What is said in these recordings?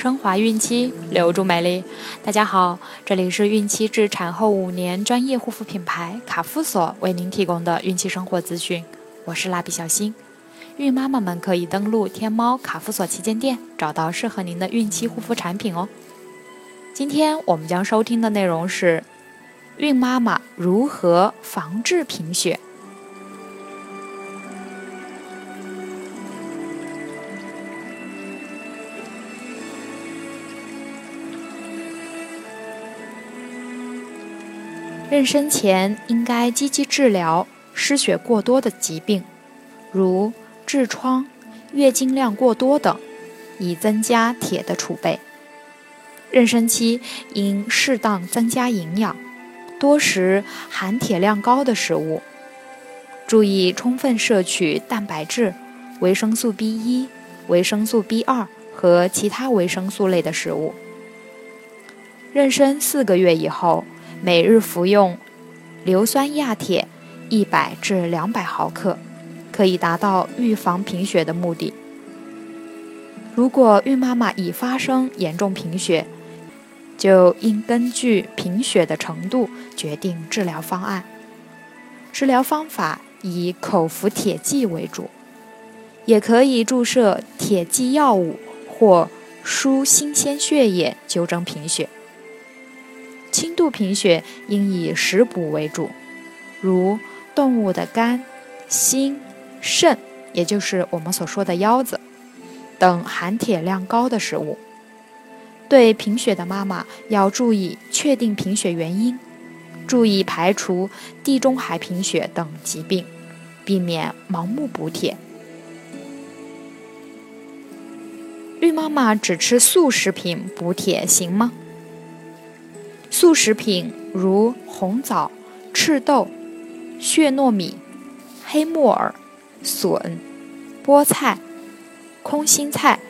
升华孕期，留住美丽。大家好，这里是孕期至产后五年专业护肤品牌卡夫索为您提供的孕期生活资讯。我是蜡笔小新，孕妈妈们可以登录天猫卡夫索旗舰店，找到适合您的孕期护肤产品哦。今天我们将收听的内容是：孕妈妈如何防治贫血。妊娠前应该积极治疗失血过多的疾病，如痔疮、月经量过多等，以增加铁的储备。妊娠期应适当增加营养，多食含铁量高的食物，注意充分摄取蛋白质、维生素 B 一、维生素 B 二和其他维生素类的食物。妊娠四个月以后。每日服用硫酸亚铁一百至两百毫克，可以达到预防贫血的目的。如果孕妈妈已发生严重贫血，就应根据贫血的程度决定治疗方案。治疗方法以口服铁剂为主，也可以注射铁剂药物或输新鲜血液纠正贫血。轻度贫血应以食补为主，如动物的肝、心、肾，也就是我们所说的腰子等含铁量高的食物。对贫血的妈妈要注意确定贫血原因，注意排除地中海贫血等疾病，避免盲目补铁。孕妈妈只吃素食品补铁行吗？素食品如红枣、赤豆、血糯米、黑木耳、笋、菠菜、空心菜，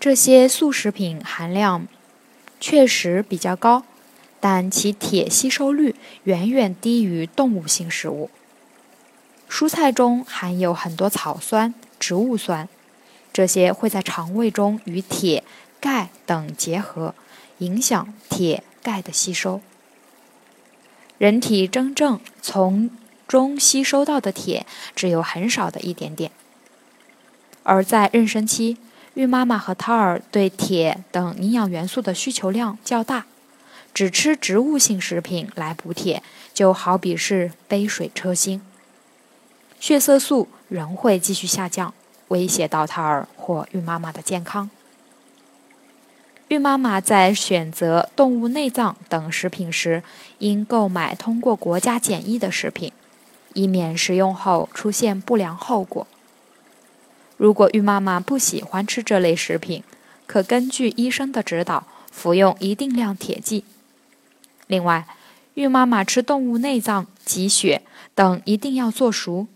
这些素食品含量确实比较高，但其铁吸收率远远低于动物性食物。蔬菜中含有很多草酸、植物酸，这些会在肠胃中与铁、钙等结合。影响铁、钙的吸收。人体真正从中吸收到的铁只有很少的一点点。而在妊娠期，孕妈妈和胎儿对铁等营养元素的需求量较大，只吃植物性食品来补铁，就好比是杯水车薪，血色素仍会继续下降，威胁到胎儿或孕妈妈的健康。孕妈妈在选择动物内脏等食品时，应购买通过国家检疫的食品，以免食用后出现不良后果。如果孕妈妈不喜欢吃这类食品，可根据医生的指导服用一定量铁剂。另外，孕妈妈吃动物内脏、脊血等一定要做熟。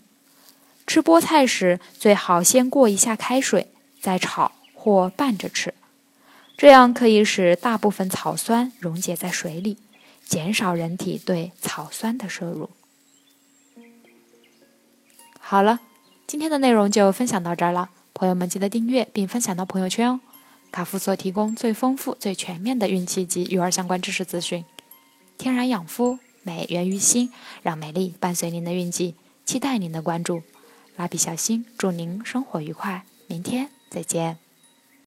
吃菠菜时，最好先过一下开水，再炒或拌着吃。这样可以使大部分草酸溶解在水里，减少人体对草酸的摄入。好了，今天的内容就分享到这儿了，朋友们记得订阅并分享到朋友圈哦。卡夫所提供最丰富、最全面的孕期及育儿相关知识资讯，天然养肤，美源于心，让美丽伴随您的孕期，期待您的关注。蜡笔小新，祝您生活愉快，明天再见。